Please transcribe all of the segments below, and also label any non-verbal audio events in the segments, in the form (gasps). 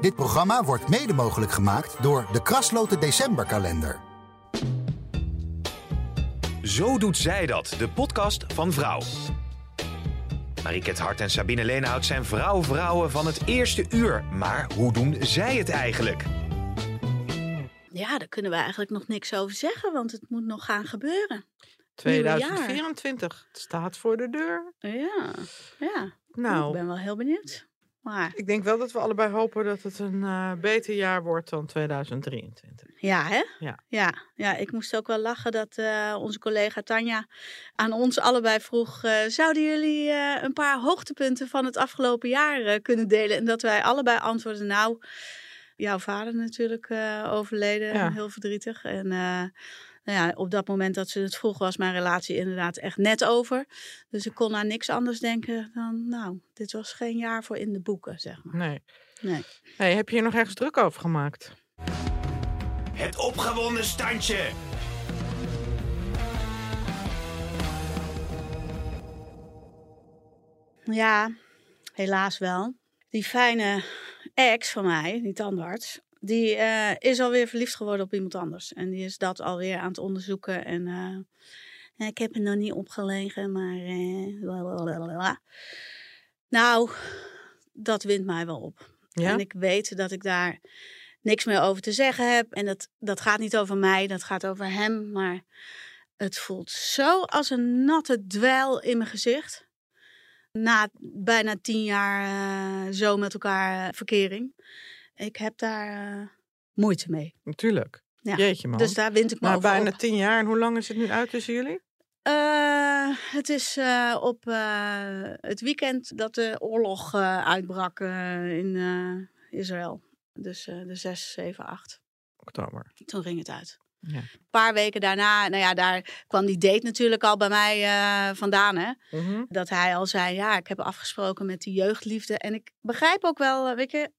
Dit programma wordt mede mogelijk gemaakt door de Krasloten Decemberkalender. Zo doet zij dat, de podcast van Vrouw. Mariket Hart en Sabine Leenhout zijn vrouw-vrouwen van het eerste uur. Maar hoe doen zij het eigenlijk? Ja, daar kunnen we eigenlijk nog niks over zeggen, want het moet nog gaan gebeuren. Nieuwe jaar. 2024 het staat voor de deur. Ja, ja. Ik Nou, ben wel heel benieuwd. Maar ik denk wel dat we allebei hopen dat het een eh, beter jaar wordt dan 2023. ja, hè? Ja. Ja, ja, ik moest ook wel lachen dat eh, onze collega Tanja aan ons allebei vroeg: eh, zouden jullie een paar hoogtepunten van het afgelopen jaar kunnen delen? En dat wij allebei antwoorden: nou, jouw vader natuurlijk overleden, Ja. heel verdrietig. En nou ja, op dat moment dat ze het vroeg, was mijn relatie inderdaad echt net over. Dus ik kon aan niks anders denken dan: nou, dit was geen jaar voor in de boeken, zeg maar. Nee. Nee. Hey, heb je hier nog ergens druk over gemaakt? Het opgewonden standje. Ja, helaas wel. Die fijne ex van mij, die tandarts, die eh, is alweer verliefd geworden op iemand anders. En die is dat alweer aan het onderzoeken. En eh, ja, ik heb er nog niet opgelegen, maar. eh. Nou, dat wint mij wel op. Ja? En ik weet dat ik daar niks meer over te zeggen heb. En dat, dat gaat niet over mij, dat gaat over hem. Maar het voelt zo als een natte dweil in mijn gezicht. Na bijna tien jaar eh, zo met elkaar eh, verkering. Ik heb daar eh, moeite mee. Natuurlijk. Ja. Jeetje man. Dus daar wint ik me over bijna op. tien jaar. En hoe lang is het nu uit tussen jullie? Eh, het is eh, op het weekend dat de oorlog uitbrak in Israël. Dus de 6, 7, 8. Oktober. Toen ging het uit. Ja. Een paar weken daarna, nou ja, daar kwam die date natuurlijk al bij mij vandaan. Hè? Mhm. Dat hij al zei, ja, ik heb afgesproken met die jeugdliefde. En ik begrijp ook wel, weet je,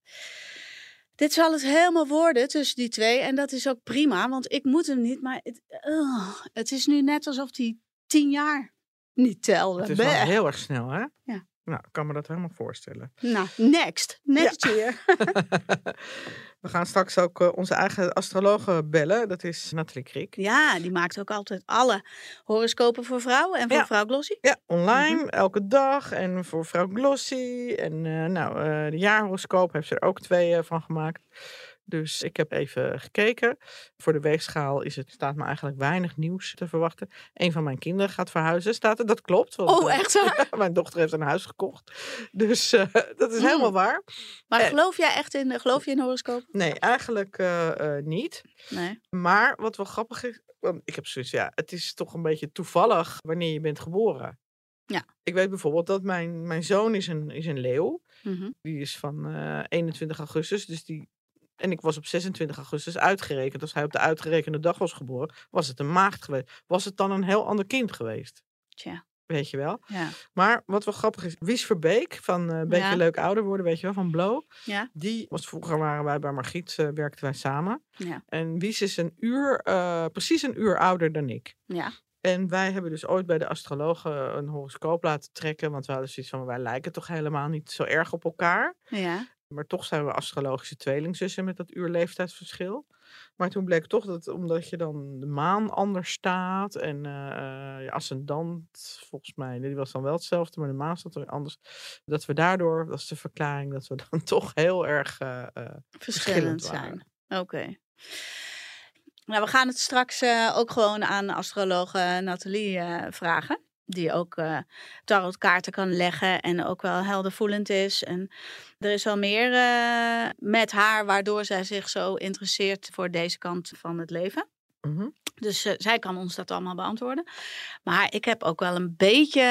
dit zal het helemaal worden tussen die twee. En dat is ook prima, want ik moet hem niet. Maar het, het is nu net alsof die tien jaar niet telde. Het is wel Bleh. heel erg snel, hè? Ja. Nou, ik kan me dat helemaal voorstellen. Nou, next. Next year. (laughs) (laughs) We gaan straks ook eh, onze eigen astrologe bellen. Dat is Nathalie Kriek. Ja, die maakt ook altijd alle horoscopen voor vrouwen en voor Ja. vrouw Glossy. Ja, online, Mhm. elke dag. En voor vrouw Glossy. En eh, nou, eh, de jaarhoroscoop heeft ze er ook twee eh, van gemaakt. Dus ik heb even gekeken. Voor de weegschaal is het, staat me eigenlijk weinig nieuws te verwachten. Een van mijn kinderen gaat verhuizen, staat er. Dat klopt. want, Oh, eh, echt waar? ja, (laughs) mijn dochter heeft een huis gekocht. Dus eh, dat is helemaal Mm. waar. Maar Eh. geloof jij echt in, geloof je in horoscoop? Nee, eigenlijk eh, eh, niet. Nee. Maar wat wel grappig is, want ik heb zoiets, ja, het is toch een beetje toevallig wanneer je bent geboren. Ja. Ik weet bijvoorbeeld dat mijn, mijn zoon is een, is een leeuw. Mhm. Die is van eh 21 augustus. Dus die, en ik was op 26 augustus uitgerekend. Als hij op de uitgerekende dag was geboren, was het een maagd geweest. Was het dan een heel ander kind geweest? Tja, Weet je wel. ja. Maar wat wel grappig is, Wies Verbeek van eh Beetje Ja. Leuk Ouder Worden, weet je wel, van Blow. Ja. Die was vroeger waren wij bij Margriet, eh, werkten wij samen. Ja. En Wies is een uur, eh, precies een uur ouder dan ik. Ja. En wij hebben dus ooit bij de astrologen een horoscoop laten trekken. Want we hadden zoiets van, wij lijken toch helemaal niet zo erg op elkaar. Ja. Maar toch zijn we astrologische tweelingzussen met dat uur leeftijdsverschil. Maar toen bleek toch dat omdat je dan de maan anders staat. En eh je ascendant, volgens mij, die was dan wel hetzelfde, maar de maan staat weer anders. Dat we daardoor, dat is de verklaring, dat we (laughs) dan toch heel erg eh, Verschillend waren. zijn. Oké. Nou, we gaan het straks ook gewoon aan astrologe Nathalie vragen. Die ook eh tarotkaarten kan leggen en ook wel heldervoelend is. En er is wel meer eh, met haar waardoor zij zich zo interesseert voor deze kant van het leven. mhm. Dus eh, zij kan ons dat allemaal beantwoorden. Maar ik heb ook wel een beetje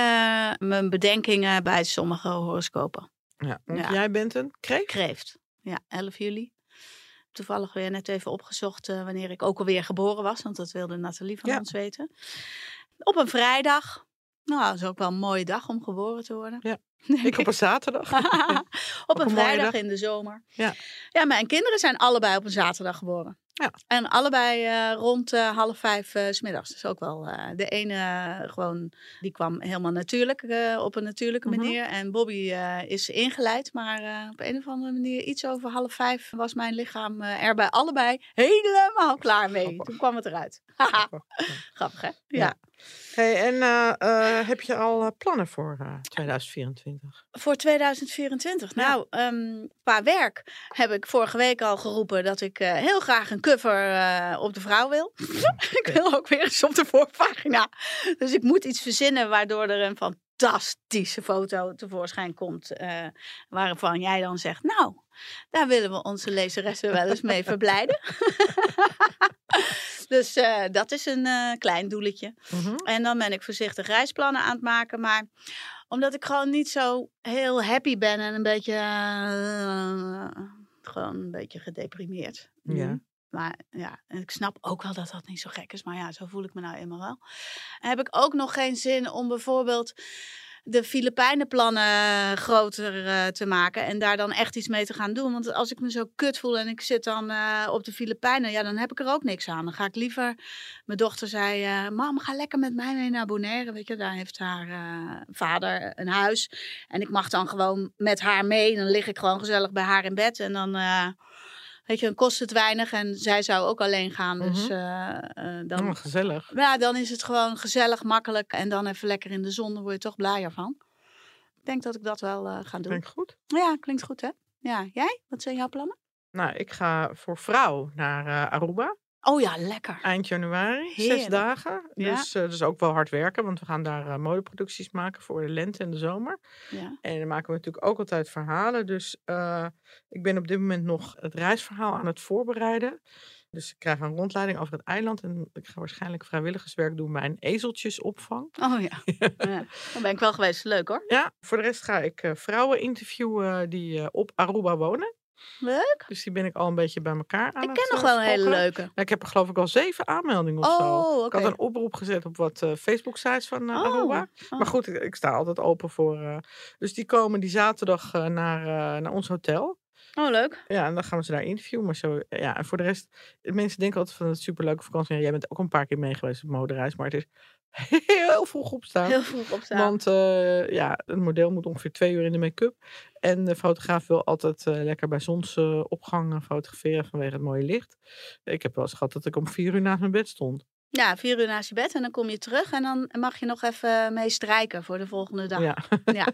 mijn bedenkingen bij sommige horoscopen. ja, jij bent een kreeft. Kreeft. Ja, 11 juli. Toevallig weer net even opgezocht wanneer ik ook alweer geboren was. Want dat wilde Nathalie van Ja. ons weten. Op een vrijdag. Nou, dat is ook wel een mooie dag om geboren te worden. Ja. (laughs) Ik op een zaterdag. (laughs) (laughs) op een vrijdag dag. in de zomer. Ja. ja, mijn kinderen zijn allebei op een zaterdag geboren. Ja. En allebei eh, rond eh, half vijf eh, 's smiddags. Dus ook wel de ene gewoon, die kwam helemaal natuurlijk, op een natuurlijke Mhm. manier. En Bobby is ingeleid, maar op een of andere manier, iets over half vijf, was mijn lichaam er bij allebei helemaal klaar mee. Grappig. Toen kwam het eruit. Grappig, hè? Ja. Ja. Hey, en eh, eh, heb je al eh, plannen voor eh, 2024? Voor 2024. Nou, ehm, qua werk heb ik vorige week al geroepen dat ik heel graag een cover op de vrouw wil. (laughs) ik wil ook weer eens op de voorpagina. Dus ik moet iets verzinnen waardoor er een fantastische foto tevoorschijn komt. eh, waarvan jij dan zegt, nou, daar willen we onze lezeressen wel eens mee verblijden. (laughs) dus eh, dat is een eh, klein doeletje. Mhm. En dan ben ik voorzichtig reisplannen aan het maken. Maar omdat ik gewoon niet zo heel happy ben en een beetje. gewoon een beetje gedeprimeerd. Ja. Maar ja, ik snap ook wel dat dat niet zo gek is. Maar ja, zo voel ik me nou eenmaal wel. Heb ik ook nog geen zin om bijvoorbeeld de Filipijnenplannen groter eh, te maken. En daar dan echt iets mee te gaan doen. Want als ik me zo kut voel en ik zit dan eh, op de Filipijnen. Ja, dan heb ik er ook niks aan. Dan ga ik liever... Mijn dochter zei, eh mam, ga lekker met mij mee naar Bonaire. Weet je, daar heeft haar eh, vader een huis. En ik mag dan gewoon met haar mee. Dan lig ik gewoon gezellig bij haar in bed. En dan... Weet je, dan kost het weinig en zij zou ook alleen gaan. Dus Mhm. eh, eh, dan, Oh, gezellig. ja, dan is het gewoon gezellig, makkelijk. En dan even lekker in de zon, daar word je toch blijer van. Ik denk dat ik dat wel eh, ga doen. Klinkt goed. Ja, klinkt goed hè? Ja, jij? Wat zijn jouw plannen? Nou, ik ga voor vrouw naar Aruba. Oh ja, lekker. Eind januari, zes dagen. Ja. Dus, eh, dus ook wel hard werken, want we gaan daar eh, modeproducties maken voor de lente en de zomer. Ja. En dan maken we natuurlijk ook altijd verhalen. Dus eh, ik ben op dit moment nog het reisverhaal aan het voorbereiden. Dus ik krijg een rondleiding over het eiland. En ik ga waarschijnlijk vrijwilligerswerk doen bij een ezeltjesopvang. Oh ja. (laughs) ja. Dan ben ik wel geweest. Leuk hoor. Ja, voor de rest ga ik vrouwen interviewen die op Aruba wonen. Leuk. Dus die ben ik al een beetje bij elkaar aan Ik ken nog eh, wel een hele leuke. Ik heb er geloof ik al zeven aanmeldingen of zo. Oh, Ik had een oproep gezet op wat eh, Facebook-sites van eh, Oh, Aruba. oh. Maar goed, ik, ik sta altijd open voor. dus die komen die zaterdag naar, naar ons hotel. Oh, leuk. Ja, en dan gaan we ze daar interviewen. Maar zo, ja, en voor de rest, mensen denken altijd van het superleuke vakantie. Ja, jij bent ook een paar keer mee geweest op modereis, maar het is (laughs) heel vroeg opstaan. Heel vroeg opstaan. Want eh, ja, een model moet ongeveer twee uur in de make-up. En de fotograaf wil altijd eh, lekker bij zonsopgang eh, fotograferen vanwege het mooie licht. Ik heb wel eens gehad dat ik om vier uur naast mijn bed stond. Ja, vier uur naast je bed en dan kom je terug en dan mag je nog even mee strijken voor de volgende dag. Ja, Ja,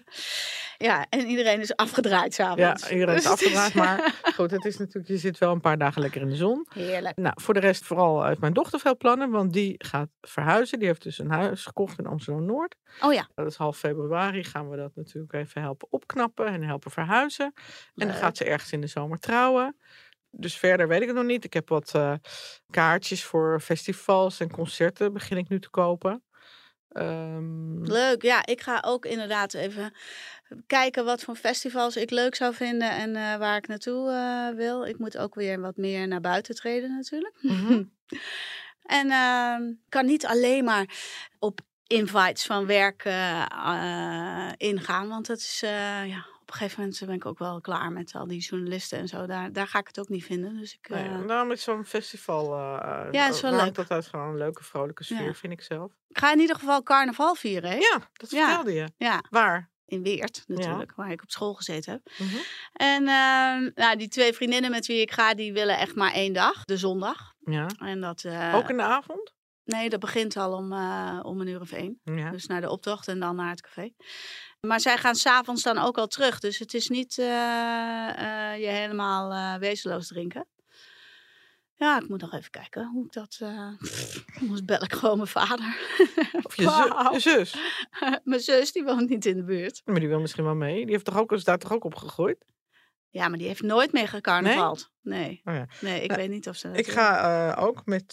ja en iedereen is afgedraaid ja s'avonds. iedereen is Dus afgedraaid. (laughs) Maar goed, het is natuurlijk, je zit wel een paar dagen lekker in de zon. Heerlijk. Nou, voor de rest vooral heeft mijn dochter veel plannen, want die gaat verhuizen. Die heeft dus een huis gekocht in Amsterdam-Noord. Oh ja, Dat is half februari. Gaan we dat natuurlijk even helpen opknappen en helpen verhuizen. En dan gaat ze ergens in de zomer trouwen. Dus verder weet ik het nog niet. Ik heb wat eh, kaartjes voor festivals en concerten begin ik nu te kopen. Ehm, leuk. Ja, ik ga ook inderdaad even kijken wat voor festivals ik leuk zou vinden en eh, waar ik naartoe eh, wil. Ik moet ook weer wat meer naar buiten treden natuurlijk. Mhm. (laughs) En ehm, ik kan niet alleen maar op invites van werk ingaan, want dat is ja, een gegeven moment ben ik ook wel klaar met al die journalisten en zo. Daar, daar ga ik het ook niet vinden. Dus ik, nee, eh, daarom is zo'n festival. eh Ja, het is wel hangt leuk. altijd gewoon een leuke, vrolijke sfeer, Ja. vind ik zelf. ik ga in ieder geval carnaval vieren. Hè? Ja, dat Ja. vertelde je. Ja, Waar? in Weert natuurlijk, waar ik op school gezeten heb. Mhm. En eh, nou, die twee vriendinnen met wie ik ga, die willen echt maar één dag, de zondag. Ja. En dat, eh, Ook in de avond? Nee, dat begint al om, eh, om een uur of één. Ja. Dus naar de optocht en dan naar het café. Maar zij gaan s'avonds dan ook al terug. Dus het is niet eh, eh, je helemaal eh, wezenloos drinken. Ja, ik moet nog even kijken hoe ik dat... Anders bel ik gewoon mijn vader. Of je, zus. (laughs) mijn zus, die woont niet in de buurt. Maar die wil misschien wel mee. Die heeft toch ook, is daar toch ook opgegroeid? Ja, maar die heeft nooit meer gecarnavald. Nee. Oh ja. Nee, ik weet niet of ze dat Ik ga ook met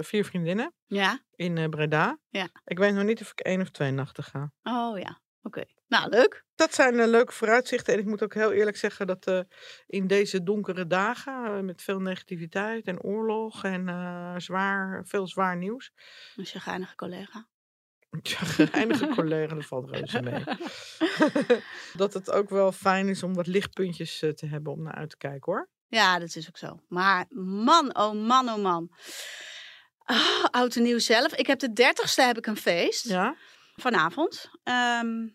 vier vriendinnen Ja? in Breda. Ja. Ik weet nog niet of ik één of twee nachten ga. Oh ja, oké. Nou, leuk. Dat zijn eh, leuke vooruitzichten. En ik moet ook heel eerlijk zeggen dat eh, in deze donkere dagen, eh, met veel negativiteit en oorlog en zwaar, veel zwaar nieuws. Een chagrijnige collega. Chagrijnige collega, dat valt reuze mee. (laughs) dat het ook wel fijn is om wat lichtpuntjes te hebben om naar uit te kijken hoor. Ja, dat is ook zo. Maar man, oh man, oh man. Ah, oud en nieuw zelf. Ik heb de dertigste heb ik een feest. Ja? Vanavond. Ehm,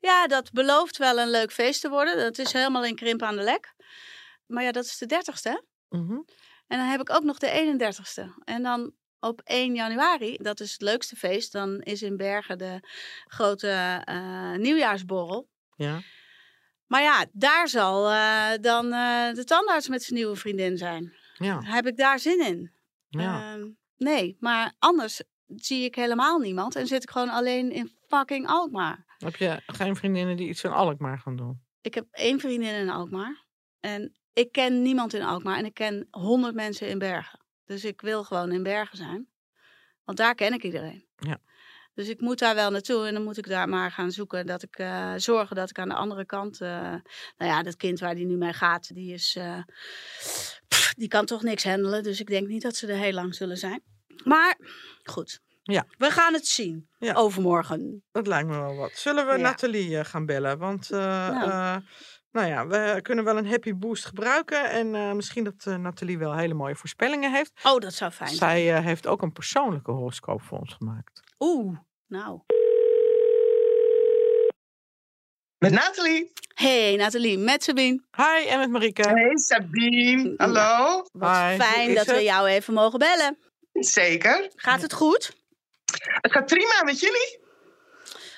ja, dat belooft wel een leuk feest te worden. Dat is helemaal in krimp aan de lek. Maar ja, dat is de dertigste. hè? Mhm. En dan heb ik ook nog de 31ste. En dan op 1 januari, dat is het leukste feest, dan is in Bergen de grote eh, nieuwjaarsborrel. Ja. Maar ja, daar zal eh, dan eh, de tandarts met zijn nieuwe vriendin zijn. Ja. Heb ik daar zin in? ja. Ehm, nee, maar anders zie ik helemaal niemand en zit ik gewoon alleen in fucking Alkmaar. Heb je geen vriendinnen die iets in Alkmaar gaan doen? Ik heb één vriendin in Alkmaar en ik ken niemand in Alkmaar en ik ken honderd mensen in Bergen. Dus ik wil gewoon in Bergen zijn, want daar ken ik iedereen. Ja. Dus ik moet daar wel naartoe en dan moet ik daar maar gaan zoeken dat ik eh, zorgen dat ik aan de andere kant, eh, nou ja, dat kind waar die nu mee gaat, die is, eh, pff, die kan toch niks handelen. Dus ik denk niet dat ze er heel lang zullen zijn. Maar goed, Ja. we gaan het zien Ja. overmorgen. Dat lijkt me wel wat. Zullen we Ja. Nathalie eh, gaan bellen? Want eh, Nou. eh, nou ja, we kunnen wel een happy boost gebruiken. En eh, misschien dat eh, Nathalie wel hele mooie voorspellingen heeft. Oh, dat zou fijn zijn. Zij eh, heeft ook een persoonlijke horoscoop voor ons gemaakt. Oeh, nou. Met Nathalie. Hey Nathalie, met Sabine. Hi, en met Marieke. Hey Sabine. Hallo. Wat Hi, fijn dat we jou even mogen bellen. Zeker. Gaat het goed? Het gaat prima met jullie.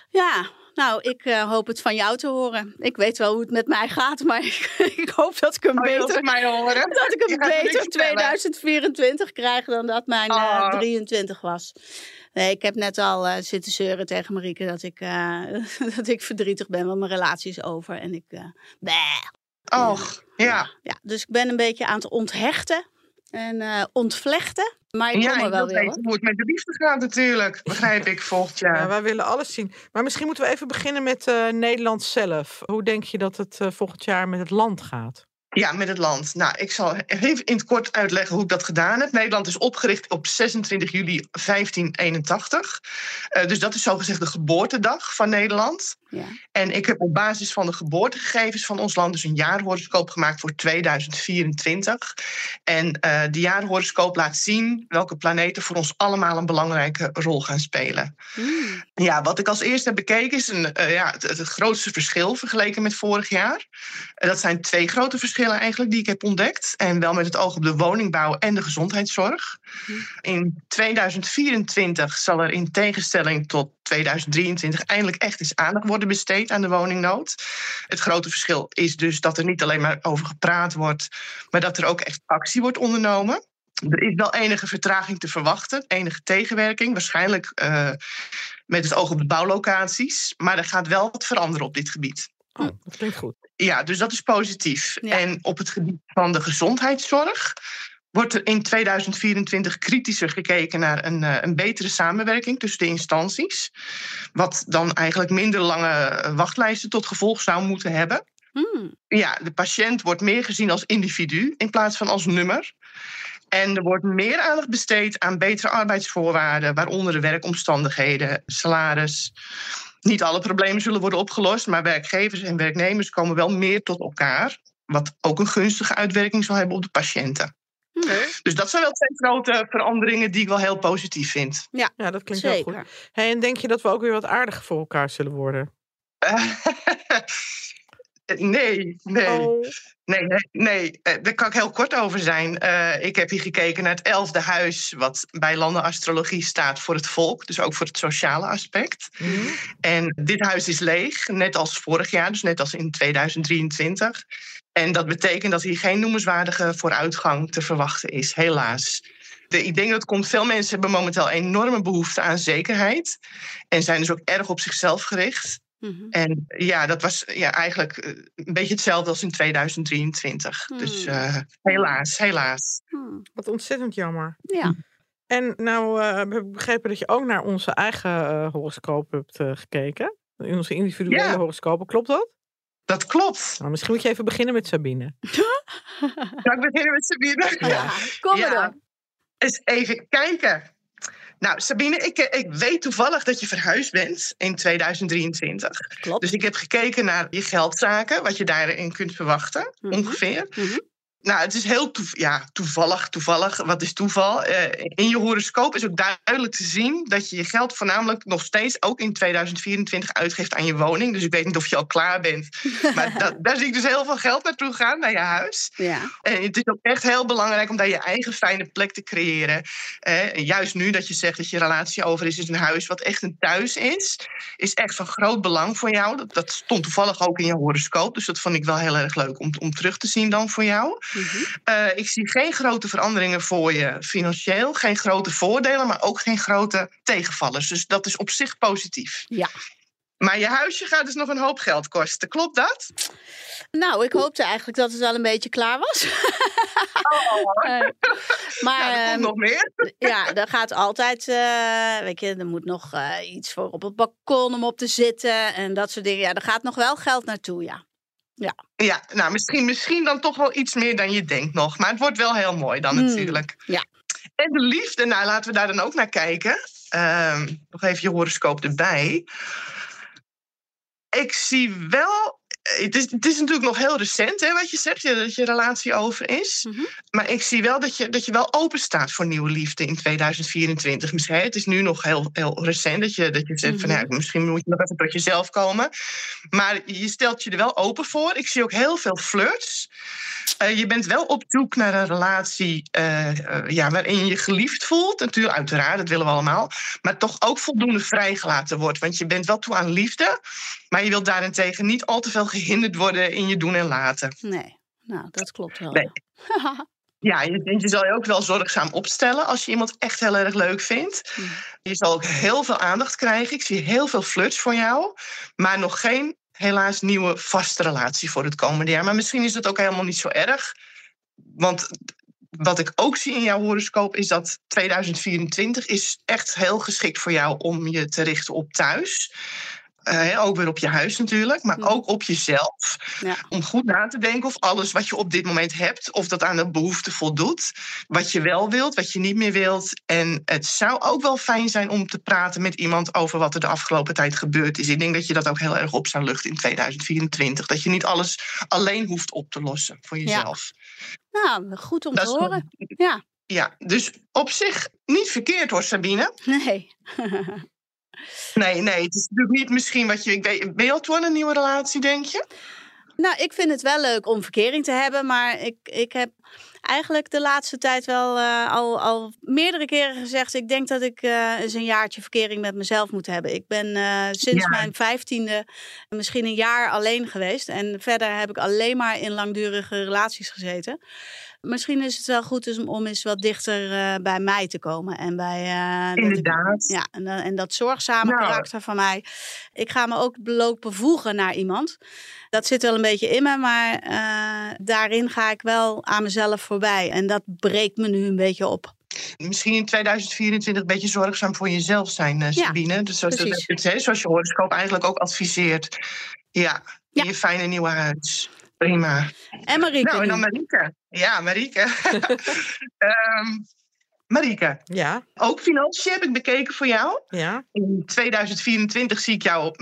Ja, nou, ik eh, hoop het van jou te horen. Ik weet wel hoe het met mij gaat, maar (laughs) ik, ik hoop dat ik een Oh, beter, mij horen. (laughs) dat ik een beter vertellen. 2024 krijg dan dat mijn eh, Oh. 23 was. Nee, ik heb net al eh, zitten zeuren tegen Marieke dat ik, eh, (laughs) dat ik verdrietig ben, want mijn relatie is over. En ik, eh. Och, ja. Ja, dus ik ben een beetje aan het onthechten en eh, ontvlechten. Maar ik Ja, kom er ik wel wil weer. hoe het met de liefde gaat natuurlijk. Begrijp ik volgend Ja, jaar. wij willen alles zien. Maar misschien moeten we even beginnen met eh, Nederland zelf. Hoe denk je dat het eh, volgend jaar met het land gaat? Ja, met het land. Nou, ik zal even in het kort uitleggen hoe ik dat gedaan heb. Nederland is opgericht op 26 juli 1581. Eh, dus dat is zogezegd de geboortedag van Nederland. Ja. En ik heb op basis van de geboortegegevens van ons land dus een jaarhoroscoop gemaakt voor 2024. En eh de jaarhoroscoop laat zien welke planeten voor ons allemaal een belangrijke rol gaan spelen. Mm. Ja, wat ik als eerste heb bekeken is een, eh, ja, het, het grootste verschil vergeleken met vorig jaar. Dat zijn twee grote verschillen eigenlijk die ik heb ontdekt. En wel met het oog op de woningbouw en de gezondheidszorg. In 2024 zal er in tegenstelling tot 2023 eindelijk echt eens aandacht worden besteed aan de woningnood. Het grote verschil is dus dat er niet alleen maar over gepraat wordt, maar dat er ook echt actie wordt ondernomen. Er is wel enige vertraging te verwachten, enige tegenwerking, waarschijnlijk eh, met het oog op de bouwlocaties. Maar er gaat wel wat veranderen op dit gebied. Oh, dat klinkt goed. Ja, dus dat is positief. Ja. En op het gebied van de gezondheidszorg wordt er in 2024 kritischer gekeken naar een, eh, een betere samenwerking tussen de instanties. Wat dan eigenlijk minder lange eh, wachtlijsten tot gevolg zou moeten hebben. Mm. Ja, de patiënt wordt meer gezien als individu in plaats van als nummer. En er wordt meer aandacht besteed aan betere arbeidsvoorwaarden, waaronder de werkomstandigheden, salaris. Niet alle problemen zullen worden opgelost, maar werkgevers en werknemers komen wel meer tot elkaar. Wat ook een gunstige uitwerking zal hebben op de patiënten. Dus dat zijn wel twee grote veranderingen die ik wel heel positief vind. Ja, dat klinkt heel goed. Hey, en denk je dat we ook weer wat aardiger voor elkaar zullen worden? (laughs) nee, nee. Oh. Nee, nee, nee. Eh, daar kan ik heel kort over zijn. Eh, ik heb hier gekeken naar het elfde huis, wat bij landenastrologie staat voor het volk, dus ook voor het sociale aspect. Mhm. En dit huis is leeg, net als vorig jaar, dus net als in 2023. En dat betekent dat hier geen noemenswaardige vooruitgang te verwachten is, helaas. De, ik denk dat het komt, veel mensen hebben momenteel enorme behoefte aan zekerheid. En zijn dus ook erg op zichzelf gericht. Mhm. En ja, dat was ja, eigenlijk eh, een beetje hetzelfde als in 2023. Dus Hmm. eh, helaas, helaas. Mm. Wat ontzettend jammer. Ja. En nou eh, heb ik begrepen dat je ook naar onze eigen eh, horoscoop hebt gekeken. In onze individuele Ja. horoscopen, klopt dat? Dat klopt. Nou, misschien moet je even beginnen met Sabine. (laughs) Zal ik beginnen met Sabine? Ja. (laughs) Kom maar Ja. dan. Eens even kijken. Nou, Sabine, ik, eh, ik weet toevallig dat je verhuisd bent in 2023. Klopt. Dus ik heb gekeken naar je geldzaken, wat je daarin kunt verwachten, Mhm. ongeveer. Mhm. Nou, het is heel toev- ja, toevallig. Toevallig, wat is toeval? Eh, in je horoscoop is ook duidelijk te zien dat je je geld voornamelijk nog steeds ook in 2024 uitgeeft aan je woning. Dus ik weet niet of je al klaar bent. (laughs) Maar da- daar zie ik dus heel veel geld naartoe gaan, naar je huis. Ja. En het is ook echt heel belangrijk om daar je eigen fijne plek te creëren. Eh, juist nu dat je zegt dat je relatie over is, is een huis wat echt een thuis is, is echt van groot belang voor jou. Dat, dat stond toevallig ook in je horoscoop, dus dat vond ik wel heel erg leuk om, om terug te zien dan voor jou. Mhm. Eh, ik zie geen grote veranderingen voor je financieel, geen grote voordelen, maar ook geen grote tegenvallers. Dus dat is op zich positief. Ja. Maar je huisje gaat dus nog een hoop geld kosten, klopt dat? Nou, ik hoopte eigenlijk dat het wel een beetje klaar was. (laughs) Eh, maar ja, er komt ehm, nog meer. (laughs) ja, er gaat altijd, eh, weet je, er moet nog iets voor op het balkon om op te zitten en dat soort dingen. Ja, er gaat nog wel geld naartoe, ja. Ja, nou, misschien, misschien dan toch wel iets meer dan je denkt nog. Maar het wordt wel heel mooi dan Hmm, natuurlijk. ja. En de liefde, nou laten we daar dan ook naar kijken. Ehm, nog even je horoscoop erbij. Ik zie wel... Het is, het is natuurlijk nog heel recent, hè, wat je zegt, dat je relatie over is. Mhm. Maar ik zie wel dat je, dat je wel open staat voor nieuwe liefde in 2024. Misschien, het is nu nog heel, heel recent dat je, dat je zegt van Mhm. ja, misschien moet je nog even tot jezelf komen. Maar je stelt je er wel open voor. Ik zie ook heel veel flirts. Eh, je bent wel op zoek naar een relatie eh, eh, ja, waarin je je geliefd voelt. Natuurlijk, uiteraard, dat willen we allemaal. Maar toch ook voldoende vrijgelaten wordt. Want je bent wel toe aan liefde. Maar je wilt daarentegen niet al te veel gehinderd worden in je doen en laten. Nee, nou, dat klopt wel. Nee. (laughs) ja. Je, je zal je ook wel zorgzaam opstellen als je iemand echt heel erg leuk vindt. Mm. Je zal ook heel veel aandacht krijgen. Ik zie heel veel flirts voor jou. Maar nog geen, helaas, nieuwe vaste relatie voor het komende jaar. Maar misschien is dat ook helemaal niet zo erg. Want wat ik ook zie in jouw horoscoop is dat 2024 is echt heel geschikt voor jou om je te richten op thuis. Eh, ook weer op je huis natuurlijk, maar Mm. ook op jezelf. Ja. Om goed na te denken of alles wat je op dit moment hebt, of dat aan de behoefte voldoet. Wat je wel wilt, wat je niet meer wilt. En het zou ook wel fijn zijn om te praten met iemand over wat er de afgelopen tijd gebeurd is. Ik denk dat je dat ook heel erg op zou luchten in 2024. Dat je niet alles alleen hoeft op te lossen voor jezelf. Nou, goed om Dat te is horen. Ja, Ja, dus op zich niet verkeerd hoor, Sabine. nee. (laughs) Nee, nee, het is natuurlijk niet misschien wat je. Ik weet, ben je al toe aan een nieuwe relatie, denk je? Nou, ik vind het wel leuk om verkering te hebben, maar ik, ik heb eigenlijk de laatste tijd wel eh, al, al meerdere keren gezegd. Ik denk dat ik eh, eens een jaartje verkering met mezelf moet hebben. Ik ben eh, sinds Ja. mijn vijftiende misschien een jaar alleen geweest. En verder heb ik alleen maar in langdurige relaties gezeten. Misschien is het wel goed dus om, eens wat dichter eh, bij mij te komen. En bij eh, ik- Inderdaad. ja, en, eh, en dat zorgzame Nou. karakter van mij. Ik ga me ook lopen voegen naar iemand. Dat zit wel een beetje in me, maar daarin ga ik wel aan mezelf voorbij. En dat breekt me nu een beetje op. Misschien in 2024 een beetje zorgzaam voor jezelf zijn, Ja, Sabine. dus zoals, dat, zoals je horoscoop eigenlijk ook adviseert. Ja, in Ja. je fijne nieuwe huis. Prima. En Marieke nou, en dan. Marieke. Ja, Marieke. (laughs) Ehm Marieke, Ja, ook financiën heb ik bekeken voor jou. ja. In 2024 zie ik jou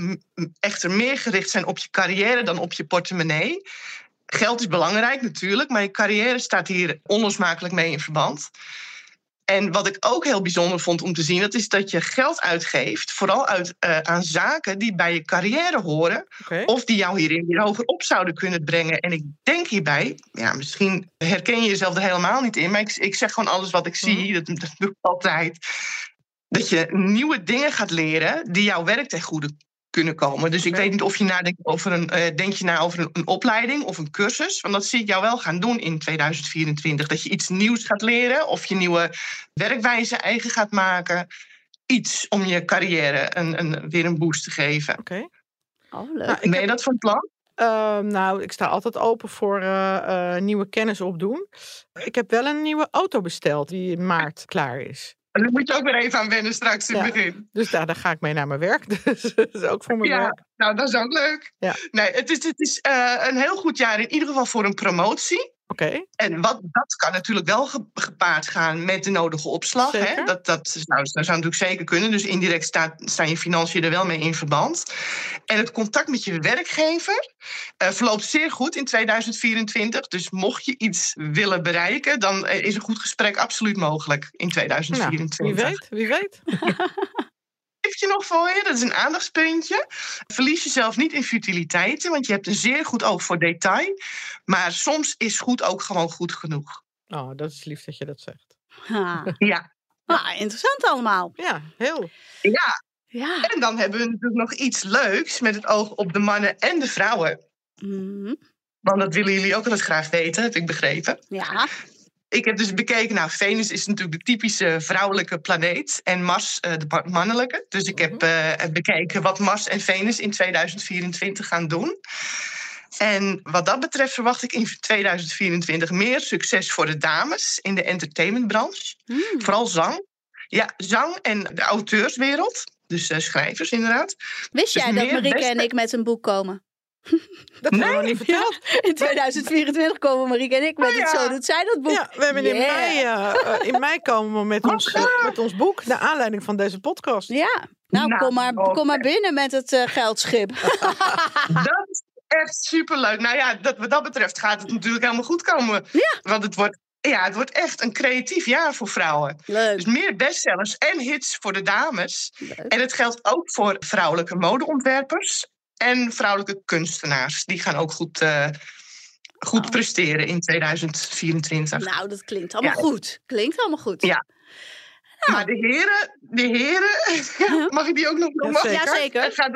echter meer gericht zijn op je carrière dan op je portemonnee. Geld is belangrijk natuurlijk, maar je carrière staat hier onlosmakelijk mee in verband. En wat ik ook heel bijzonder vond om te zien, dat is dat je geld uitgeeft, vooral uit, eh, aan zaken die bij je carrière horen, of die jou hierin weer hoger op zouden kunnen brengen. En ik denk hierbij, ja, misschien herken je jezelf er helemaal niet in, maar ik, ik zeg gewoon alles wat ik zie, dat, dat doe ik altijd. Dat je nieuwe dingen gaat leren die jouw werk ten goede kunnen komen. Dus ik weet niet of je nadenkt over een, eh, denk je na over een, een opleiding of een cursus. Want dat zie ik jou wel gaan doen in 2024. Dat je iets nieuws gaat leren of je nieuwe werkwijze eigen gaat maken. Iets om je carrière een, een, weer een boost te geven. Oké. Oh, leuk. Nou, ben je heb- dat van plan? Ehm, nou, ik sta altijd open voor eh, eh, nieuwe kennis opdoen. Ik heb wel een nieuwe auto besteld die in maart klaar is. Daar moet je ook weer even aan wennen straks in Ja. het begin. Dus daar, daar ga ik mee naar mijn werk. (laughs) Dus dat is ook voor mijn Ja, werk. nou dat is ook leuk. Ja. Nee, het is, het is eh, een heel goed jaar in ieder geval voor een promotie. Oké. En wat, dat kan natuurlijk wel ge- gepaard gaan met de nodige opslag. Hè? Dat, dat, zou, dat zou natuurlijk zeker kunnen. Dus indirect staat, staan je financiën er wel mee in verband. En het contact met je werkgever eh, verloopt zeer goed in 2024. Dus mocht je iets willen bereiken, dan eh, is een goed gesprek absoluut mogelijk in Nou, 2024. wie weet, wie weet. (laughs) Nog voor je, dat is een aandachtspuntje. Verlies jezelf niet in futiliteiten, want je hebt een zeer goed oog voor detail. Maar soms is goed ook gewoon goed genoeg. Oh, dat is lief dat je dat zegt. Ha. (laughs) Ja, Nou, interessant allemaal. Ja, heel. ja. Ja. En dan hebben we natuurlijk nog iets leuks met het oog op de mannen en de vrouwen. Mhm. Want dat willen jullie ook altijd graag weten, heb ik begrepen. Ja. Ik heb dus bekeken, nou, Venus is natuurlijk de typische vrouwelijke planeet en Mars eh, de ma- mannelijke. Dus ik heb eh, bekeken wat Mars en Venus in 2024 gaan doen. En wat dat betreft verwacht ik in 2024 meer succes voor de dames in de entertainmentbranche. Mm. Vooral zang. Ja, zang en de auteurswereld. Dus eh, schrijvers inderdaad. Wist Dus jij dat beste- en ik met een boek komen? (laughs) Dat hebben we nog niet verteld. In 2024 komen Marieke en ik met Oh het. Zo doet zij dat boek. Ja, we hebben in, mei, eh, eh, in mei komen we met ons, eh, met ons boek. Naar aanleiding van deze podcast. Ja. Nou, Nou, kom, maar, kom maar binnen met het eh, geldschip. (laughs) Dat is echt superleuk. Nou ja, dat, wat dat betreft gaat het natuurlijk helemaal goed komen. Ja. Want het wordt, ja, het wordt echt een creatief jaar voor vrouwen. Leuk. Dus meer bestsellers en hits voor de dames. Leuk. En het geldt ook voor vrouwelijke modeontwerpers en vrouwelijke kunstenaars. Die gaan ook goed, eh, goed Oh. presteren in 2024. Nou, dat klinkt allemaal Ja. goed. Klinkt allemaal goed. Ja. Maar de heren, de heren, (laughs) mag ik die ook nog noemen? Ja, zeker. Het gaat,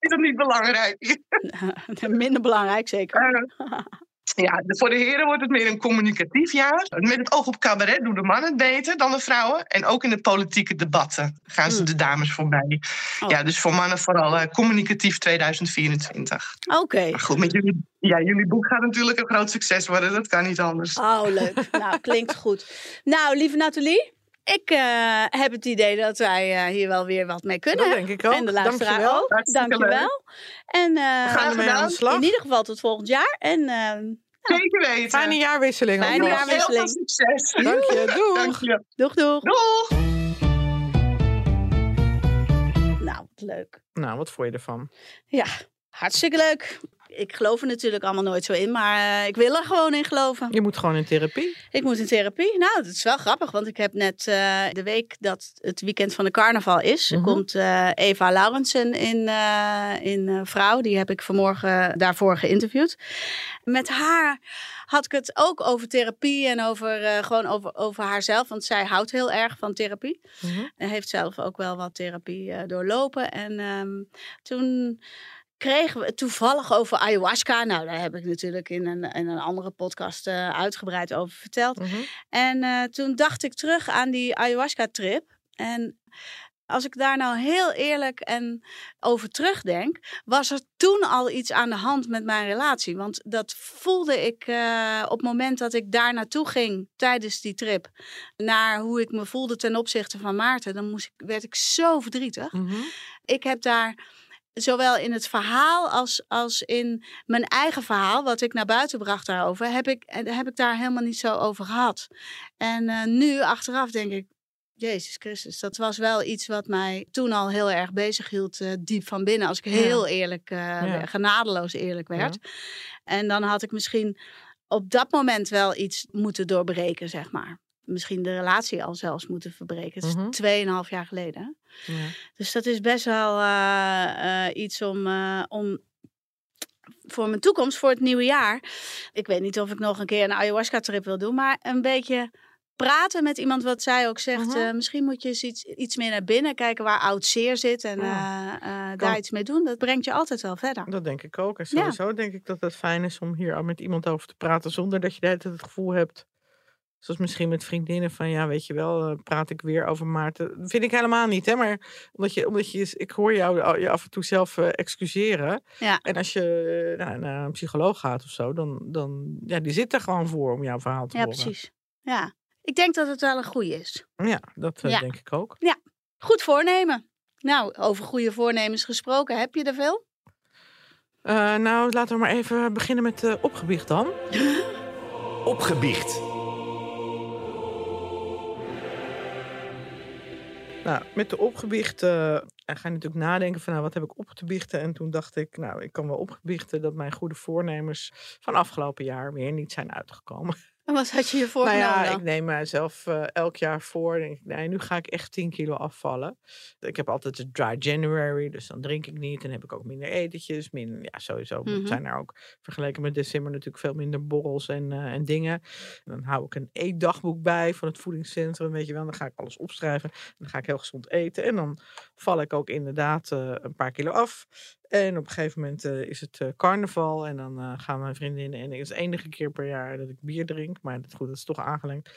is dat niet belangrijk? (laughs) Minder belangrijk, zeker. Eh, (laughs) ja, voor de heren wordt het meer een communicatief jaar. Met het oog op cabaret doen de mannen het beter dan de vrouwen. En ook in de politieke debatten gaan ze Hmm. de dames voorbij. Oh. Ja, dus voor mannen vooral eh, communicatief 2024. Oké. Goed, met jullie, ja, jullie boek gaat natuurlijk een groot succes worden. Dat kan niet anders. Oh, leuk. Nou, klinkt goed. Nou, lieve Nathalie. Ik eh, heb het idee dat wij eh, hier wel weer wat mee kunnen. Dat denk ik ook. En de luisteraar Dankjewel. ook. Hartstikke Dankjewel. En eh, Graag ermee aan de slag. in ieder geval tot volgend jaar. En Zeker weten. Fijne jaarwisseling. Fijne jaarwisseling. Heel veel succes. Dank je. (laughs) Doeg. Dank je. doeg, doeg. Doeg. Nou, wat leuk. Nou, wat vond je ervan? Ja, hartstikke leuk. Ik geloof er natuurlijk allemaal nooit zo in, maar eh, ik wil er gewoon in geloven. Je moet gewoon in therapie. Ik moet in therapie. Nou, dat is wel grappig, want ik heb net eh, de week dat het weekend van de carnaval is, Mhm. komt eh, Eva Laurensen in, in Vrouw. Die heb ik vanmorgen daarvoor geïnterviewd. Met haar had ik het ook over therapie en over, gewoon over, over haarzelf, want zij houdt heel erg van therapie. Mhm. En heeft zelf ook wel wat therapie doorlopen. En ehm, toen kregen we toevallig over ayahuasca. Nou, daar heb ik natuurlijk in een, in een andere podcast eh, uitgebreid over verteld. Mhm. En eh, toen dacht ik terug aan die ayahuasca-trip. En als ik daar nou heel eerlijk en over terugdenk, was er toen al iets aan de hand met mijn relatie. Want dat voelde ik eh, op het moment dat ik daar naartoe ging tijdens die trip. Naar hoe ik me voelde ten opzichte van Maarten. Dan moest ik, werd ik zo verdrietig. Mhm. Ik heb daar zowel in het verhaal als, als in mijn eigen verhaal, wat ik naar buiten bracht daarover, heb ik, heb ik daar helemaal niet zo over gehad. En eh, nu, achteraf, denk ik. Jezus Christus, dat was wel iets wat mij toen al heel erg bezig hield, eh, diep van binnen. Als ik heel eerlijk, eh, Ja. genadeloos eerlijk werd. En dan had ik misschien op dat moment wel iets moeten doorbreken, zeg maar. Misschien de relatie al zelfs moeten verbreken. Het Mhm. is tweeënhalf jaar geleden. Ja. Dus dat is best wel eh, eh, iets om, eh, om voor mijn toekomst, voor het nieuwe jaar. Ik weet niet of ik nog een keer een ayahuasca-trip wil doen, maar een beetje praten met iemand wat zij ook zegt. Mhm. misschien moet je eens iets, iets meer naar binnen kijken waar oud zeer zit en Kan. daar iets mee doen. Dat brengt je altijd wel verder. Dat denk ik ook. En sowieso denk ik dat het fijn is om hier al met iemand over te praten zonder dat je de hele tijd het gevoel hebt. Zoals misschien met vriendinnen van ja, weet je wel, eh, praat ik weer over Maarten. Dat vind ik helemaal niet, hè? Maar omdat je, omdat je, ik hoor jou je af en toe zelf eh, excuseren. Ja. En als je nou, naar een psycholoog gaat of zo, dan, dan ja, die zit er gewoon voor om jouw verhaal te Ja, horen. precies. Ja, ik denk dat het wel een goede is. Ja, dat eh, Ja. denk ik ook. Goed voornemen. Nou, over goede voornemens gesproken, heb je er veel? Eh, nou, laten we maar even beginnen met uh, opgebiecht dan. (gasps) Opgebiecht. Nou, met de opgebiechten uh, ga je natuurlijk nadenken van nou, wat heb ik op te biechten. En toen dacht ik, nou, ik kan wel opgebiechten dat mijn goede voornemens van afgelopen jaar weer niet zijn uitgekomen. En wat had je je voorgenomen Nou ja, dan? ik neem mijzelf uh, elk jaar voor. Denk ik, nee, nu ga ik echt 10 kilo afvallen. Ik heb altijd een dry January, dus dan drink ik niet. En heb ik ook minder etentjes. Minder, ja, sowieso Mhm. zijn er ook vergeleken met december natuurlijk veel minder borrels en, uh, en dingen. En dan hou ik een eetdagboek bij van het voedingscentrum, weet je wel. Dan ga ik alles opschrijven. Dan ga ik heel gezond eten. En dan val ik ook inderdaad uh, een paar kilo af. En op een gegeven moment uh, is het uh, carnaval. En dan uh, gaan mijn vriendinnen. En het is de enige keer per jaar dat ik bier drink. Maar dat, goed, dat is toch aangelengd.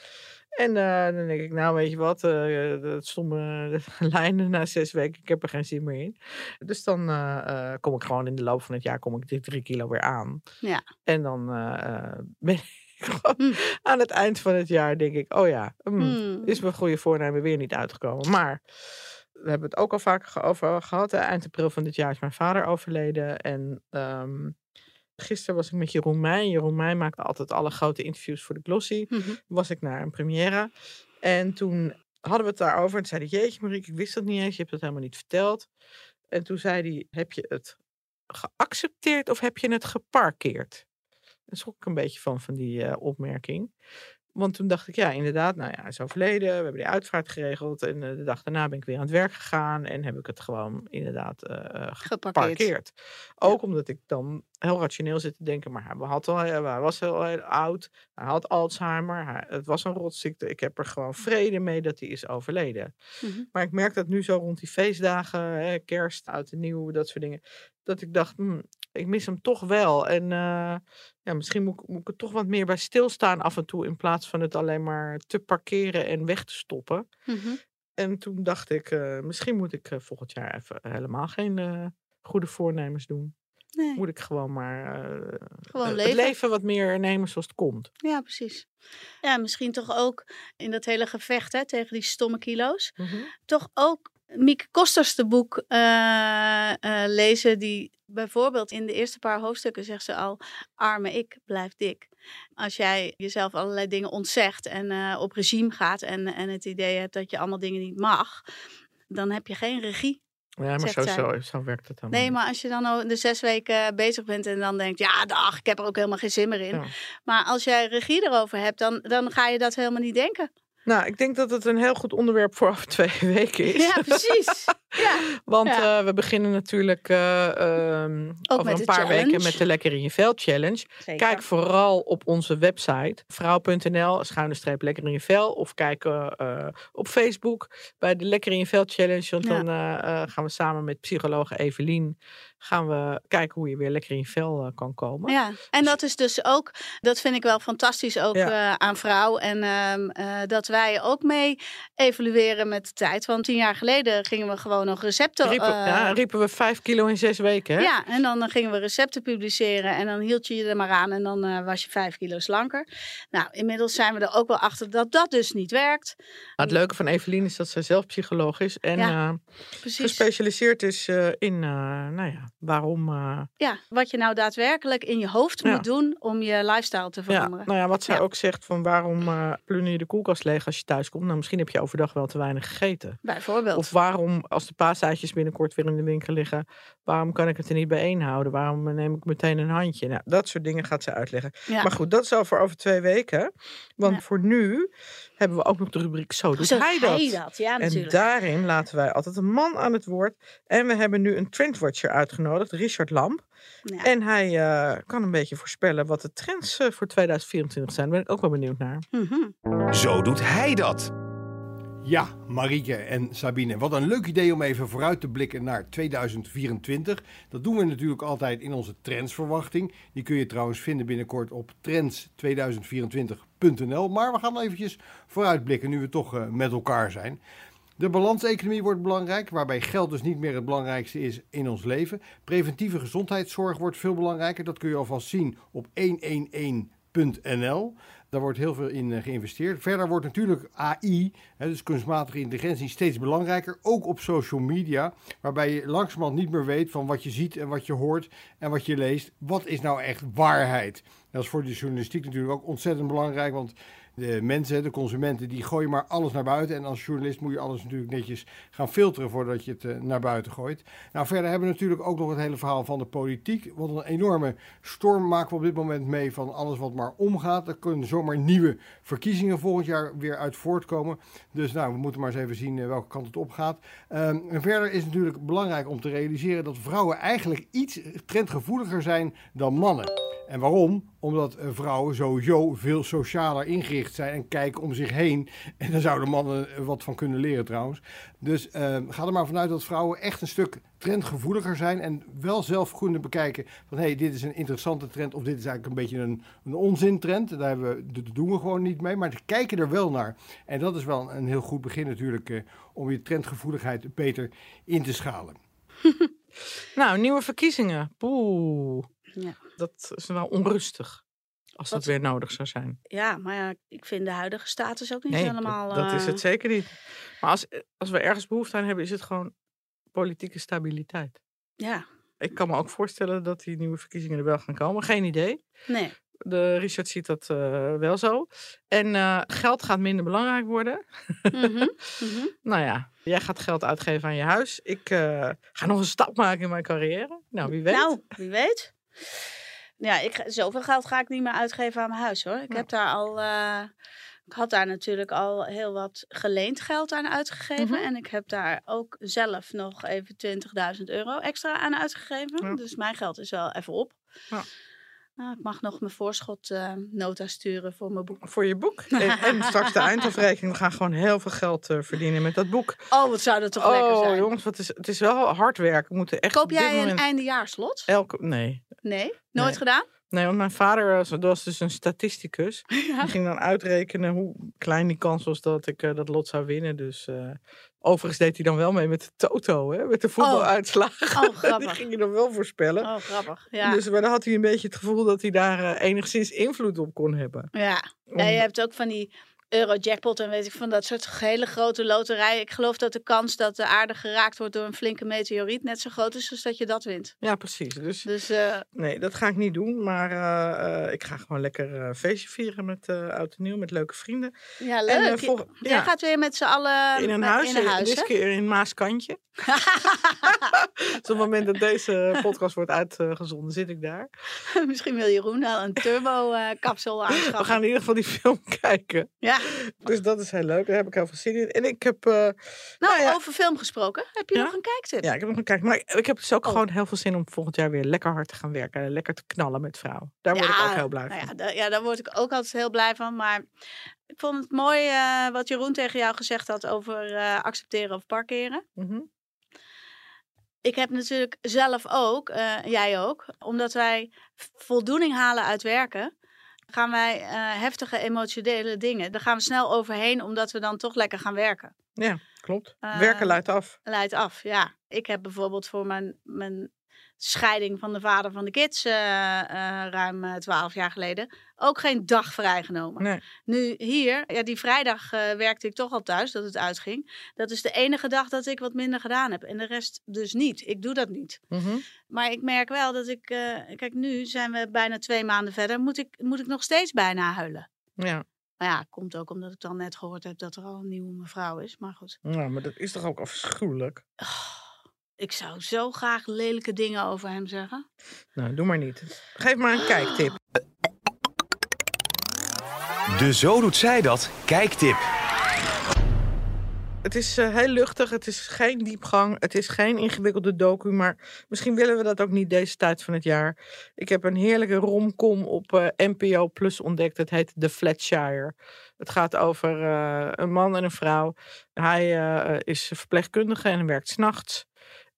En dan denk ik, nou weet je wat. dat stomme (laughs) lijnen na zes weken. Ik heb er geen zin meer in. Dus dan kom ik gewoon in de loop van het jaar. Kom ik die drie kilo weer aan. Ja. En dan ben ik (laughs) gewoon mm. aan het eind van het jaar. Denk ik, oh ja. Mm, Mm. Is mijn goede voornemen weer niet uitgekomen. Maar we hebben het ook al vaker over gehad. Hè. Eind april van dit jaar is mijn vader overleden. En um, gisteren was ik met Jeroen Meij. Jeroen Meij maakte altijd alle grote interviews voor de Glossy. Mhm. Was ik naar een première. En toen hadden we het daarover. En toen zei hij, jeetje Marieke, ik wist dat niet eens. Je hebt het helemaal niet verteld. En toen zei hij, heb je het geaccepteerd of heb je het geparkeerd? Daar schrok ik een beetje van, van die uh, opmerking. Want toen dacht ik, ja, inderdaad, nou ja, hij is overleden. We hebben die uitvaart geregeld. En uh, de dag daarna ben ik weer aan het werk gegaan. En heb ik het gewoon inderdaad uh, geparkeerd. Ook ja. omdat ik dan heel rationeel zit te denken. Maar hij, had al, hij was heel, heel oud. Hij had Alzheimer. Hij, het was een rotziekte. Ik heb er gewoon vrede mee dat hij is overleden. Mhm. Maar ik merk dat nu zo rond die feestdagen, hè, kerst, oud en nieuw, dat soort dingen. Dat ik dacht, hm, ik mis hem toch wel. En uh, ja, misschien moet, moet, ik er toch wat meer bij stilstaan af en toe. In plaats van het alleen maar te parkeren en weg te stoppen. Mm -hmm. En toen dacht ik, uh, misschien moet ik uh, volgend jaar even helemaal geen goede voornemens doen. Nee. Moet ik gewoon maar gewoon het leven. leven wat meer nemen zoals het komt. Ja, precies. Ja, misschien toch ook in dat hele gevecht hè, tegen die stomme kilo's. Mm -hmm. Toch ook Mieke Kosters de boek uh, uh, lezen, die bijvoorbeeld in de eerste paar hoofdstukken zegt ze al: arme ik blijf dik. Als jij jezelf allerlei dingen ontzegt en uh, op regime gaat en, en het idee hebt dat je allemaal dingen niet mag, dan heb je geen regie. Ja, maar zo, zo, zo, werkt het dan. Nee, maar als je dan de zes weken bezig bent en dan denkt, ja, dag, ik heb er ook helemaal geen zin meer in. Ja. Maar als jij regie erover hebt, dan, dan ga je dat helemaal niet denken. Nou, ik denk dat het een heel goed onderwerp voor over twee (laughs) weken is. Ja, precies. Ja. Want ja. uh, we beginnen natuurlijk uh, um, over een paar challenge. weken met de Lekker in je Vel Challenge. Zeker. Kijk vooral op onze website vrouw.nl schuine streep Lekker in je Vel. Of kijk uh, op Facebook bij de Lekker in je Vel Challenge. Want Ja. dan gaan we samen met psychologe Evelien gaan we kijken hoe je weer lekker in je vel kan komen. Ja, en dat is dus ook, dat vind ik wel fantastisch ook Ja. uh, aan vrouw. En uh, dat wij ook mee evalueren met de tijd. Want tien jaar geleden gingen we gewoon nog recepten. Riepen, uh, ja, riepen we vijf kilo in zes weken. Hè? ja, en dan gingen we recepten publiceren. En dan hield je je er maar aan. En dan uh, was je vijf kilo slanker. Nou, inmiddels zijn we er ook wel achter dat dat dus niet werkt. Nou, het leuke van Evelien is dat zij zelf psycholoog is. En Ja, uh, Precies. gespecialiseerd is in, nou ja, waarom... Ja, wat je nou daadwerkelijk in je hoofd Ja. moet doen om je lifestyle te ja, veranderen. nou ja, wat zij Ja. ook zegt van waarom plunder je de koelkast leeg als je thuis komt? Nou, misschien heb je overdag wel te weinig gegeten. Bijvoorbeeld. Of waarom, als de paaseitjes binnenkort weer in de winkel liggen, waarom kan ik het er niet bijeen houden? Waarom neem ik meteen een handje? Nou, dat soort dingen gaat ze uitleggen. ja. Maar goed, dat is al voor over twee weken. Want Ja. voor nu hebben we ook nog de rubriek Zo doet Zo hij dat. Ja, En daarin laten wij altijd een man aan het woord. En we hebben nu een trendwatcher uitgenodigd, Richard Lamp. Ja. En hij eh, kan een beetje voorspellen wat de trends eh, voor 2024 zijn. Daar ben ik ook wel benieuwd naar. Mhm. Zo doet hij dat. Ja, Marieke en Sabine, wat een leuk idee om even vooruit te blikken naar 2024. Dat doen we natuurlijk altijd in onze trendsverwachting. Die kun je trouwens vinden binnenkort op trends2024.nl. Maar we gaan eventjes vooruitblikken nu we toch uh, met elkaar zijn. De balanseconomie wordt belangrijk, waarbij geld dus niet meer het belangrijkste is in ons leven. Preventieve gezondheidszorg wordt veel belangrijker. Dat kun je alvast zien op 111.nl. Daar wordt heel veel in eh, geïnvesteerd. Verder wordt natuurlijk AI, dus kunstmatige intelligentie, steeds belangrijker. Ook op social media, waarbij je langzamerhand niet meer weet van wat je ziet en wat je hoort en wat je leest. Wat is nou echt waarheid? Dat is voor de journalistiek natuurlijk ook ontzettend belangrijk, want de mensen, de consumenten, die gooien maar alles naar buiten. En als journalist moet je alles natuurlijk netjes gaan filteren voordat je het eh, naar buiten gooit. Nou, verder hebben we natuurlijk ook nog het hele verhaal van de politiek. Want een enorme storm maken we op dit moment mee van alles wat maar omgaat. Er kunnen zomaar nieuwe verkiezingen volgend jaar weer uit voortkomen. Dus nou, we moeten maar eens even zien eh, welke kant het op gaat. Ehm, en verder is het natuurlijk belangrijk om te realiseren dat vrouwen eigenlijk iets trendgevoeliger zijn dan mannen. En waarom? Omdat eh, vrouwen sowieso veel socialer ingericht zijn en kijken om zich heen. (laughs) En daar zouden mannen eh, wat van kunnen leren trouwens. Dus uh, ga er maar vanuit dat vrouwen echt een stuk trendgevoeliger zijn. En wel zelf kunnen bekijken van hé, hey, dit is een interessante trend of dit is eigenlijk een beetje een, een onzintrend. Daar hebben we, dat doen we gewoon niet mee. Maar ze kijken er wel naar. En dat is wel een heel goed begin natuurlijk uh, om je trendgevoeligheid beter in te schalen. (laughs) nou, nieuwe verkiezingen. Poeh. Ja. Dat is wel onrustig. Als dat, Dat- weer nodig zou zijn. Ja, maar ja, ik vind de huidige status ook niet Nee, helemaal... dat, dat is eh, het zeker niet. Maar als, als we ergens behoefte aan hebben, is het gewoon politieke stabiliteit. Ja, Ik kan me ook voorstellen dat die nieuwe verkiezingen er wel gaan komen. Geen idee. nee. De Richard ziet dat eh, wel zo. En eh, geld gaat minder belangrijk worden. Mhm. (laughs) Nou ja, jij gaat geld uitgeven aan je huis. Ik ga nog een stap maken in mijn carrière. Nou, wie weet. Nou, wie weet. Ja, ik, zoveel geld ga ik niet meer uitgeven aan mijn huis hoor. Ik Ja. heb daar al. eh, ik had daar natuurlijk al heel wat geleend geld aan uitgegeven. Mhm. En ik heb daar ook zelf nog even 20.000 euro extra aan uitgegeven. Ja. Dus mijn geld is wel even op. Ja. Nou, ik mag nog mijn voorschot eh, sturen voor mijn boek. Voor je boek. (laughs) En, en straks de eindafrekening. We gaan gewoon heel veel geld eh, verdienen met dat boek. Oh, wat zou dat toch lekker Oh, zijn. jongens, wat is, het is wel hard werk. We moeten echt Koop jij een eindejaarslot? elke... Nee. Nee, nooit Nee. gedaan? Nee, want mijn vader was, dat was dus een statisticus. (laughs) Die ging dan uitrekenen hoe klein die kans was dat ik eh, dat lot zou winnen. Dus eh, overigens deed hij dan wel mee met de toto, hè, met de voetbaluitslagen. Oh, (laughs) die grappig. ging je dan wel voorspellen. Oh, grappig. Ja. Dus maar dan had hij een beetje het gevoel dat hij daar eh, enigszins invloed op kon hebben. Ja. Om- ja, je hebt ook van die Eurojackpot en weet ik van dat soort hele grote loterijen. Ik geloof dat de kans dat de aarde geraakt wordt door een flinke meteoriet net zo groot is als dat je dat wint. Ja, precies. Dus Dus eh, nee, dat ga ik niet doen. Maar eh, eh, ik ga gewoon lekker feestje vieren met oud en nieuw, met leuke vrienden. ja, En, leuk. volg- Jij ja. gaat weer met z'n allen in een eh, huis, in een huis dit keer in Maaskantje. (laughs) (laughs) dus op het moment dat deze podcast wordt uitgezonden, zit ik daar. (laughs) Misschien wil Jeroen wel een turbo-kapsel aanschaffen. We gaan in ieder geval die film kijken. Ja. Dus dat is heel leuk. Daar heb ik heel veel zin in. En ik heb, eh, Nou, Nou ja. over film gesproken. Heb je Ja? nog een kijktip? ja, ik heb nog een kijk. Maar ik, ik heb dus ook Oh. gewoon heel veel zin om volgend jaar weer lekker hard te gaan werken. En lekker te knallen met vrouw. Daar word ik ook heel blij nou van. ja, da- ja, daar word ik ook altijd heel blij van. Maar ik vond het mooi eh, wat Jeroen tegen jou gezegd had over eh, accepteren of parkeren. Mhm. Ik heb natuurlijk zelf ook, eh, jij ook, omdat wij voldoening halen uit werken, gaan wij eh, heftige emotionele dingen. Daar gaan we snel overheen, omdat we dan toch lekker gaan werken. Ja, klopt. Eh, werken leidt af. Leidt af, ja. Ik heb bijvoorbeeld voor mijn, mijn scheiding van de vader van de kids, eh, eh, ruim eh, twaalf jaar geleden, ook geen dag vrijgenomen. Nee. Nu hier, ja, die vrijdag werkte ik toch al thuis, dat het uitging. Dat is de enige dag dat ik wat minder gedaan heb. En de rest dus niet. Ik doe dat niet. Mhm. Maar ik merk wel dat ik, kijk, nu zijn we bijna twee maanden verder, moet ik, moet ik nog steeds bijna huilen. Ja. Maar ja, komt ook omdat ik dan net gehoord heb dat er al een nieuwe mevrouw is. Maar goed. ja, maar dat is toch ook afschuwelijk? Ik zou zo graag lelijke dingen over hem zeggen. Nou, doe maar niet. Geef maar een kijktip. (gasps) De Zo Doet Zij Dat kijktip. Het is eh, heel luchtig, het is geen diepgang, het is geen ingewikkelde docu, maar misschien willen we dat ook niet deze tijd van het jaar. Ik heb een heerlijke romcom op eh, NPO Plus ontdekt, het heet The Flatshire. Het gaat over eh, een man en een vrouw. Hij eh, is verpleegkundige en werkt s'nachts.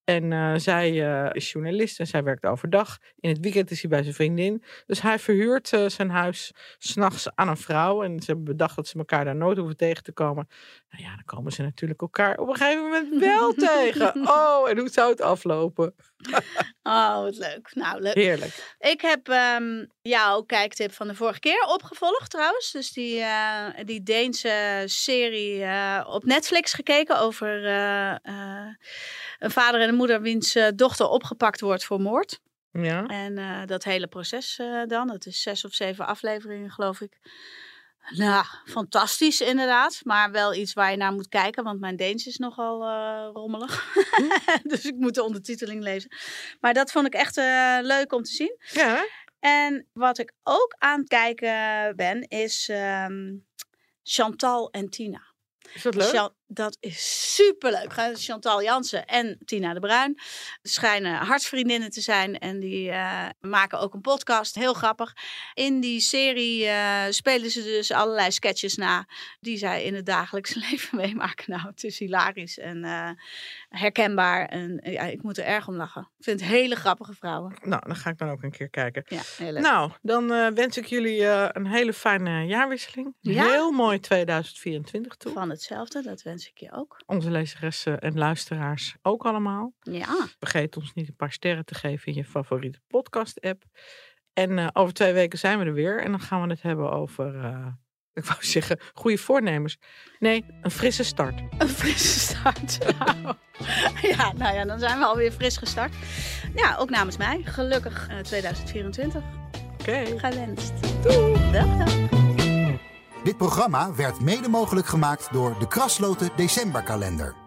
En eh, zij eh, is journalist en zij werkt overdag. In het weekend is hij bij zijn vriendin. Dus hij verhuurt eh, zijn huis s'nachts aan een vrouw. En ze hebben bedacht dat ze elkaar daar nooit hoeven tegen te komen. Nou ja, dan komen ze natuurlijk elkaar op een gegeven moment wel (laughs) tegen. Oh, en hoe zou het aflopen? Oh, wat leuk. Nou, leuk. Heerlijk. Ik heb ehm, jouw kijktip van de vorige keer opgevolgd trouwens. Dus die, die Deense serie op Netflix gekeken over een vader en een moeder wiens eh, dochter opgepakt wordt voor moord. Ja. En eh, dat hele proces eh, dan, dat is zes of zeven afleveringen geloof ik. Nou, fantastisch inderdaad. Maar wel iets waar je naar moet kijken, want mijn Deens is nogal rommelig. (laughs) dus ik moet de ondertiteling lezen. Maar dat vond ik echt leuk om te zien. Ja? En wat ik ook aan het kijken ben, is ehm, Chantal en Tina. is dat leuk? Dat is superleuk. Chantal Jansen en Tina de Bruin schijnen hartsvriendinnen te zijn. En die eh, maken ook een podcast. Heel grappig. In die serie eh, spelen ze dus allerlei sketches na. Die zij in het dagelijks (laughs) leven meemaken. Nou, het is hilarisch en eh, herkenbaar. En ja, ik moet er erg om lachen. Ik vind hele grappige vrouwen. Nou, dan ga ik dan ook een keer kijken. Ja, heel leuk. Nou, dan wens ik jullie een hele fijne jaarwisseling. Ja. Heel mooi 2024 toe. Van hetzelfde, dat wens ik je ook. Onze lezeressen en luisteraars ook allemaal. Ja, Vergeet ons niet een paar sterren te geven in je favoriete podcast-app. En eh, over twee weken zijn we er weer. En dan gaan we het hebben over, eh, (laughs) ik wou zeggen, goede voornemens. Nee, een frisse start. een frisse start. (laughs) Nou, ja, nou ja, dan zijn we alweer fris gestart. Ja, ook namens mij. Gelukkig eh, 2024. Oké. Gewenst. Doei. Dag, dag. Dit programma werd mede mogelijk gemaakt door de Krasloten Decemberkalender.